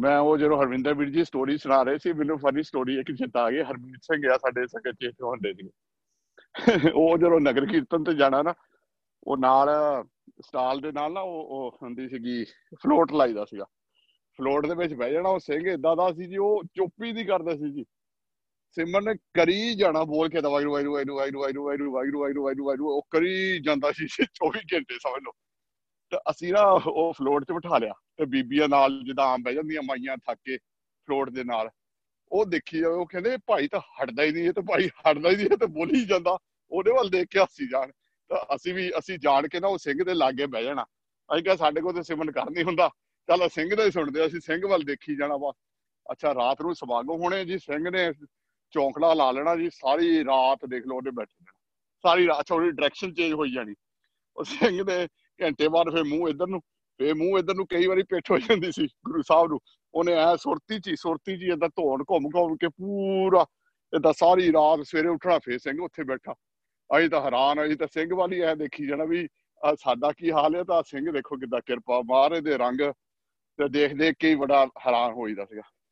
ਮੈਂ ਉਹ ਜਦੋਂ ਹਰਵਿੰਦਰ ਵੀਰ ਜੀ ਸਟੋਰੀ ਸੁਣਾ ਰਹੇ ਸੀ, ਮੈਨੂੰ ਫਨੀ ਸਟੋਰੀ ਇੱਕ ਚੇਤਾ ਆ ਗਈ, ਹਰਮੀਤ ਸਿੰਘ ਆ ਸਾਡੇ ਸਕੇ ਚੇਤੇ ਹੁੰਦੇ ਸੀ ਉਹ ਜਦੋਂ ਨਗਰ ਕੀਰਤਨ ਤੇ ਜਾਣਾ ਨਾ, ਉਹ ਨਾਲ ਸਟਾਲ ਦੇ ਨਾਲ ਨਾ ਉਹ ਉਹ ਹੁੰਦੀ ਸੀਗੀ ਫਲੋਟ ਲਾਈਦਾ ਸੀਗਾ। ਫਲੋਟ ਦੇ ਵਿੱਚ ਬਹਿ ਜਾਣਾ, ਉਹ ਸਿੰਘ ਇਦਾਂ ਦਾ ਸੀ ਜੀ, ਉਹ ਚੁੱਪੀ ਨਹੀਂ ਕਰਦਾ ਸੀ ਜੀ। ਸਿਮਰਨ ਨੇ ਕਰੀ ਜਾਣਾ ਬੋਲ ਕੇ ਦਵਾਈ ਵਾਈ ਵਾਈ ਵਾਈ ਵਾਈ ਵਾਈ ਵਾਈ ਵਾਈ ਵਾਈ ਵਾਈ ਉਹ ਕਰੀ ਜਾਂਦਾ ਸੀ 24 ਘੰਟੇ ਸਮਝ ਲਓ। ਤੇ ਅਸੀਂ ਨਾ ਉਹ ਫਲੋਟ 'ਚ ਬਿਠਾ ਲਿਆ ਤੇ ਬੀਬੀਆਂ ਨਾਲ ਜਿੱਦਾਂ ਆਮ ਬਹਿ ਜਾਂਦੀਆਂ ਮਾਈਆਂ ਥੱਕ ਕੇ ਫਲੋਟ ਦੇ ਨਾਲ। ਉਹ ਦੇਖੀ ਜਾਵੇ, ਉਹ ਕਹਿੰਦੇ ਭਾਈ ਤਾਂ ਹਟਦਾ ਹੀ ਨਹੀਂ ਇਹ ਤਾਂ ਭਾਈ ਹਟਦਾ ਹੀ ਨਹੀਂ ਇਹ ਤਾਂ ਬੋਲੀ ਜਾਂਦਾ। ਉਹਦੇ ਵੱਲ ਦੇਖ ਕੇ ਹੱਸੀ ਜਾਣ। ਤਾਂ ਅਸੀਂ ਵੀ, ਅਸੀਂ ਜਾਣ ਕੇ ਨਾ ਉਹ ਸਿੰਘ ਦੇ ਲਾਗੇ ਬਹਿ ਜਾਣਾ। ਅਸੀਂ ਕਿਹਾ ਸਾਡੇ ਕੋਲ ਤੇ ਸਿਮਰਨ ਕਰ ਨਹੀਂ ਹੁੰਦਾ। ਚੱਲ ਸਿੰਘ ਦਾ ਹੀ ਸੁਣਦੇ ਅਸੀਂ ਸਿੰਘ ਵੱਲ ਦੇਖੀ ਜਾਣਾ ਵਾ। ਅੱਛਾ, ਰਾਤ ਨੂੰ ਸਮਾਗਮ ਹੋਣੇ ਜੀ, ਸਿੰਘ ਨੇ ਚੌਂਕੜਾ ਲਾ ਲੈਣਾ ਜੀ, ਸਾਰੀ ਰਾਤ ਦੇਖ ਲਓ ਉਹਦੇ ਬੈਠੇ ਰਹਿਣਾ ਸਾਰੀ ਰਾਤ ਥੋੜੀ ਡਾਇਰੈਕਸ਼ਨ ਚੇਂਜ ਹੋਈ ਜਾਣੀ। ਉਹ ਸਿੰਘ ਦੇ ਘੰਟੇ ਬਾਅਦ ਫੇਰ ਮੂੰਹ ਇੱਧਰ ਨੂੰ, ਫੇਰ ਮੂੰਹ ਇੱਧਰ ਨੂੰ ਕਈ ਵਾਰੀ ਪਿੱਠ ਹੋ ਜਾਂਦੀ ਸੀ ਗੁਰੂ ਸਾਹਿਬ ਨੂੰ। ਉਹਨੇ ਐ ਸੁਰਤੀ ਚ ਸੁਰਤੀ ਚ ਇਦਾਂ ਧੋਣ ਘੁੰਮ ਘੁੰਮ ਕੇ ਪੂਰਾ ਇਦਾਂ ਸਾਰੀ ਰਾਤ ਸਵੇਰੇ ਉੱਠਣਾ ਫੇਰ ਸਿੰਘ ਉੱਥੇ ਬੈਠਾ। ਅਸੀਂ ਤਾਂ ਹੈਰਾਨ ਅਸੀਂ ਤਾਂ ਸਿੰਘ ਵਾਲੀ ਐ ਦੇਖੀ ਜਾਣਾ ਵੀ ਸਾਡਾ ਕੀ ਹਾਲ ਹੈ ਤਾਂ ਸਿੰਘ ਦੇਖੋ ਕਿੱਦਾਂ ਕਿਰਪਾ, ਮਹਾਰਾਜ ਦੇ ਰੰਗ ਤੇ ਦੇਖ ਦੇਖ ਕੇ ਹੀ ਬੜਾ ਹੈਰਾਨ ਹੋਈਦਾ ਸੀਗਾ।